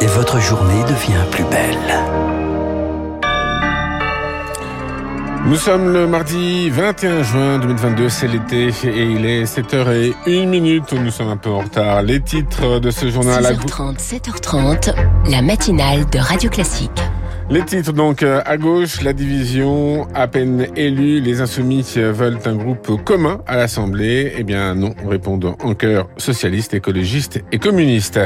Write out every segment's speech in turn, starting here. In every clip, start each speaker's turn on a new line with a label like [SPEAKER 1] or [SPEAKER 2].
[SPEAKER 1] Et votre journée devient plus belle.
[SPEAKER 2] Nous sommes le mardi 21 juin 2022, c'est l'été et il est 7h01 minute. Nous sommes un peu en retard. Les titres de ce journal.
[SPEAKER 3] 6h30, 7h30, la matinale de Radio Classique.
[SPEAKER 2] Les titres donc euh, à gauche, la division à peine élue, les insoumis veulent un groupe commun à l'Assemblée. Eh bien non, répondent en cœur socialistes, écologistes et communistes.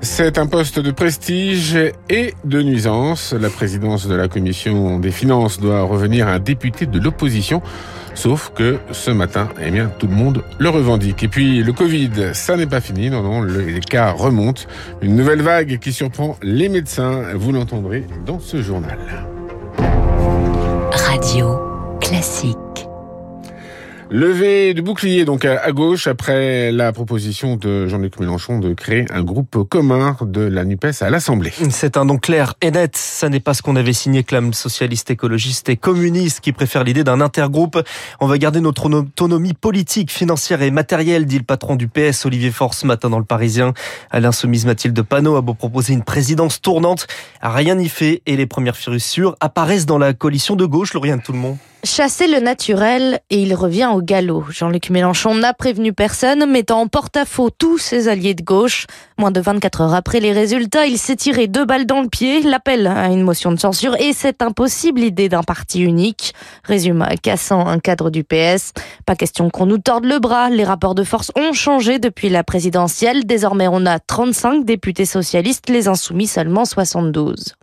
[SPEAKER 2] C'est un poste de prestige et de nuisance. La présidence de la commission des finances doit revenir à un député de l'opposition. Sauf que ce matin, eh bien, tout le monde le revendique. Et puis, le Covid, ça n'est pas fini. Non, non, les cas remontent. Une nouvelle vague qui surprend les médecins. Vous l'entendrez dans ce journal.
[SPEAKER 3] Radio classique.
[SPEAKER 2] Levé de bouclier donc à gauche après la proposition de Jean-Luc Mélenchon de créer un groupe commun de la NUPES à l'Assemblée.
[SPEAKER 4] C'est un nom clair et net. Ça n'est pas ce qu'on avait signé clame socialiste, écologiste et communiste qui préfère l'idée d'un intergroupe. On va garder notre autonomie politique, financière et matérielle, dit le patron du PS Olivier Force ce matin dans le Parisien. À l'insoumise Mathilde Panot a beau proposer une présidence tournante, rien n'y fait et les premières fissures apparaissent dans la coalition de gauche, le rien de tout le monde
[SPEAKER 5] chasser le naturel et il revient au galop. Jean-Luc Mélenchon n'a prévenu personne, mettant en porte-à-faux tous ses alliés de gauche. Moins de 24 heures après les résultats, il s'est tiré deux balles dans le pied, l'appel à une motion de censure et cette impossible idée d'un parti unique. Résume cassant un cadre du PS. Pas question qu'on nous torde le bras. Les rapports de force ont changé depuis la présidentielle. Désormais, on a 35 députés socialistes, les insoumis seulement 72.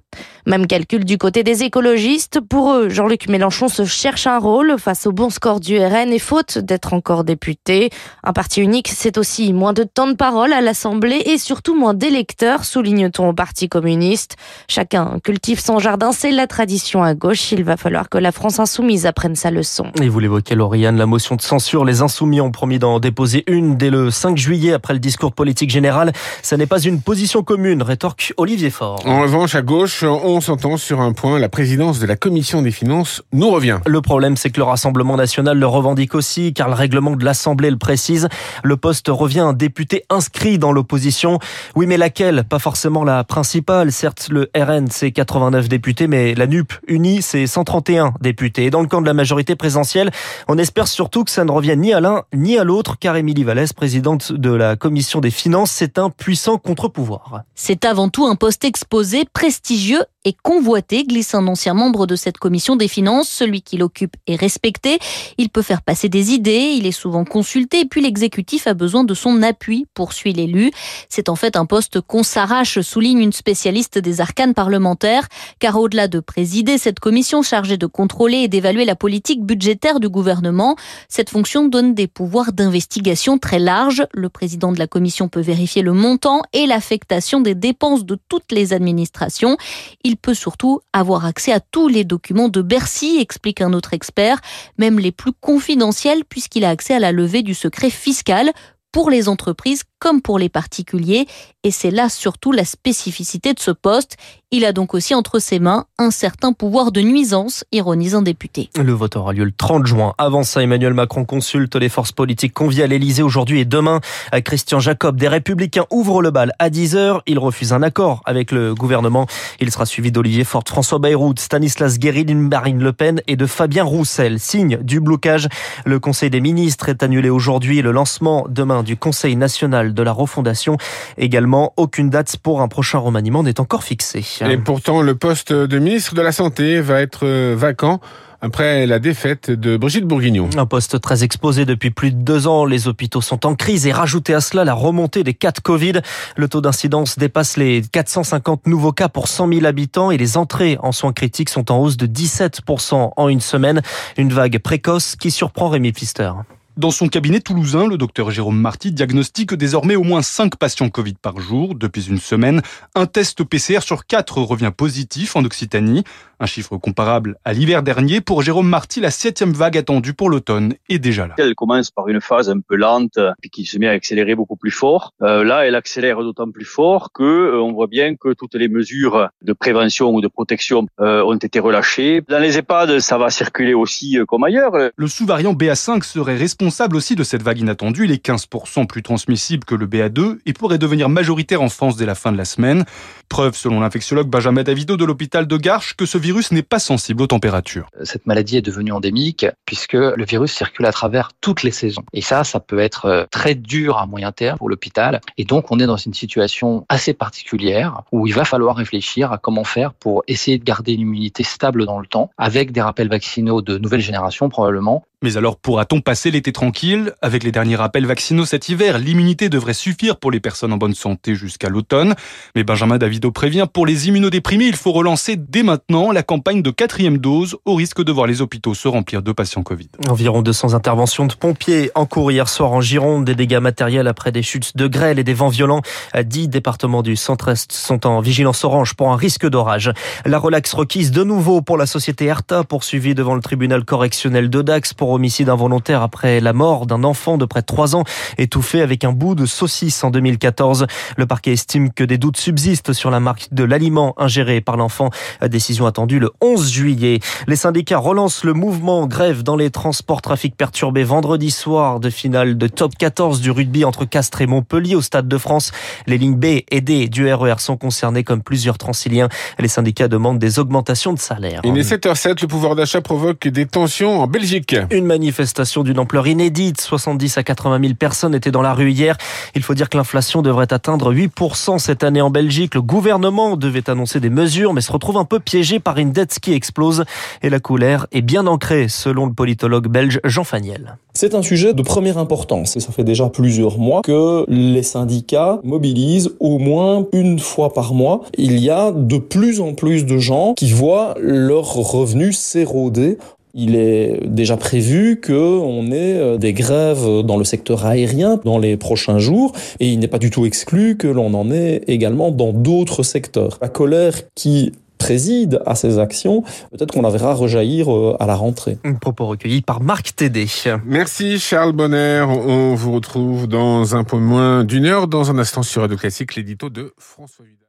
[SPEAKER 5] Même calcul du côté des écologistes. Pour eux, Jean-Luc Mélenchon se cherche un rôle face au bon score du RN et faute d'être encore député. Un parti unique, c'est aussi moins de temps de parole à l'Assemblée et surtout moins d'électeurs, souligne-t-on au Parti communiste. Chacun cultive son jardin, c'est la tradition à gauche. Il va falloir que la France insoumise apprenne sa leçon.
[SPEAKER 4] Et vous l'évoquez, Lauriane, la motion de censure. Les insoumis ont promis d'en déposer une dès le 5 juillet après le discours politique général. Ça n'est pas une position commune, rétorque Olivier Faure.
[SPEAKER 2] En revanche, à gauche, on s'entend sur un point. La présidence de la Commission des finances nous revient.
[SPEAKER 4] Le problème, c'est que le Rassemblement national le revendique aussi, car le règlement de l'Assemblée le précise. Le poste revient à un député inscrit dans l'opposition. Oui, mais laquelle? Pas forcément la principale. Certes, le RN, c'est 89 députés, mais la NUP unie, c'est 131 députés. Et dans le camp de la majorité présidentielle, on espère surtout que ça ne revienne ni à l'un ni à l'autre, car Émilie Vallès, présidente de la Commission des finances, c'est un puissant contre-pouvoir.
[SPEAKER 6] C'est avant tout un poste exposé, prestigieux Dieu et convoité, glisse un ancien membre de cette commission des finances. Celui qui l'occupe est respecté. Il peut faire passer des idées, il est souvent consulté, et puis l'exécutif a besoin de son appui, poursuit l'élu. C'est en fait un poste qu'on s'arrache, souligne une spécialiste des arcanes parlementaires, car au-delà de présider cette commission chargée de contrôler et d'évaluer la politique budgétaire du gouvernement, cette fonction donne des pouvoirs d'investigation très larges. Le président de la commission peut vérifier le montant et l'affectation des dépenses de toutes les administrations. Il il peut surtout avoir accès à tous les documents de Bercy, explique un autre expert, même les plus confidentiels puisqu'il a accès à la levée du secret fiscal pour les entreprises comme pour les particuliers. Et c'est là surtout la spécificité de ce poste. Il a donc aussi entre ses mains un certain pouvoir de nuisance, ironise un député.
[SPEAKER 4] Le vote aura lieu le 30 juin. Avant ça, Emmanuel Macron consulte les forces politiques conviées à l'Elysée aujourd'hui et demain. Christian Jacob des Républicains ouvre le bal à 10h. Il refuse un accord avec le gouvernement. Il sera suivi d'Olivier Forte, François Bayrou, Stanislas Guérin, Marine Le Pen et de Fabien Roussel. Signe du blocage. Le Conseil des ministres est annulé aujourd'hui. Le lancement demain du Conseil national de la refondation. Également, aucune date pour un prochain remaniement n'est encore fixée.
[SPEAKER 2] Et pourtant, le poste de ministre de la Santé va être euh, vacant après la défaite de Brigitte Bourguignon.
[SPEAKER 4] Un poste très exposé depuis plus de deux ans. Les hôpitaux sont en crise et rajouter à cela la remontée des cas de Covid. Le taux d'incidence dépasse les 450 nouveaux cas pour 100 000 habitants et les entrées en soins critiques sont en hausse de 17% en une semaine. Une vague précoce qui surprend Rémi Pfister.
[SPEAKER 7] Dans son cabinet toulousain, le docteur Jérôme Marty diagnostique désormais au moins 5 patients Covid par jour. Depuis une semaine, un test PCR sur 4 revient positif en Occitanie. Un chiffre comparable à l'hiver dernier. Pour Jérôme Marty, la septième vague attendue pour l'automne est déjà là.
[SPEAKER 8] Elle commence par une phase un peu lente, puis qui se met à accélérer beaucoup plus fort. Euh, là, elle accélère d'autant plus fort que euh, on voit bien que toutes les mesures de prévention ou de protection euh, ont été relâchées. Dans les EHPAD, ça va circuler aussi comme ailleurs.
[SPEAKER 7] Le sous-variant BA5 serait responsable responsable aussi de cette vague inattendue. Il est 15% plus transmissible que le BA2 et pourrait devenir majoritaire en France dès la fin de la semaine. Preuve, selon l'infectiologue Benjamin Davido de l'hôpital de Garches, que ce virus n'est pas sensible aux températures.
[SPEAKER 9] Cette maladie est devenue endémique puisque le virus circule à travers toutes les saisons. Et ça, ça peut être euh, très dur à moyen terme pour l'hôpital. Et donc, on est dans une situation assez particulière où il va falloir réfléchir à comment faire pour essayer de garder une immunité stable dans le temps avec des rappels vaccinaux de nouvelle génération probablement
[SPEAKER 7] mais alors pourra-t-on passer l'été tranquille Avec les derniers rappels vaccinaux cet hiver, l'immunité devrait suffire pour les personnes en bonne santé jusqu'à l'automne. Mais Benjamin Davido prévient, pour les immunodéprimés, il faut relancer dès maintenant la campagne de quatrième dose au risque de voir les hôpitaux se remplir de patients Covid.
[SPEAKER 4] Environ 200 interventions de pompiers en cours hier soir en Gironde, des dégâts matériels après des chutes de grêle et des vents violents. Dix départements du centre-est sont en vigilance orange pour un risque d'orage. La relaxe requise de nouveau pour la société Erta, poursuivie devant le tribunal correctionnel de Dax pour homicide involontaire après la mort d'un enfant de près de 3 ans étouffé avec un bout de saucisse en 2014. Le parquet estime que des doutes subsistent sur la marque de l'aliment ingéré par l'enfant. Décision attendue le 11 juillet. Les syndicats relancent le mouvement grève dans les transports trafic perturbés vendredi soir de finale de top 14 du rugby entre Castres et Montpellier au Stade de France. Les lignes B et D du RER e sont concernées comme plusieurs transiliens. Les syndicats demandent des augmentations de salaire.
[SPEAKER 2] Il est 7h07, le pouvoir d'achat provoque des tensions en Belgique.
[SPEAKER 4] Une manifestation d'une ampleur inédite. 70 à 80 000 personnes étaient dans la rue hier. Il faut dire que l'inflation devrait atteindre 8% cette année en Belgique. Le gouvernement devait annoncer des mesures, mais se retrouve un peu piégé par une dette qui explose. Et la colère est bien ancrée, selon le politologue belge Jean Faniel.
[SPEAKER 10] C'est un sujet de première importance. Et ça fait déjà plusieurs mois que les syndicats mobilisent au moins une fois par mois. Il y a de plus en plus de gens qui voient leurs revenus s'éroder il est déjà prévu qu'on ait euh, des grèves dans le secteur aérien dans les prochains jours et il n'est pas du tout exclu que l'on en ait également dans d'autres secteurs. La colère qui préside à ces actions, peut-être qu'on la verra rejaillir euh, à la rentrée.
[SPEAKER 4] Un propos recueilli par Marc Tédé.
[SPEAKER 2] Merci Charles Bonner. On vous retrouve dans un peu moins d'une heure, dans un instant sur Radio Classique, l'édito de François Vidal.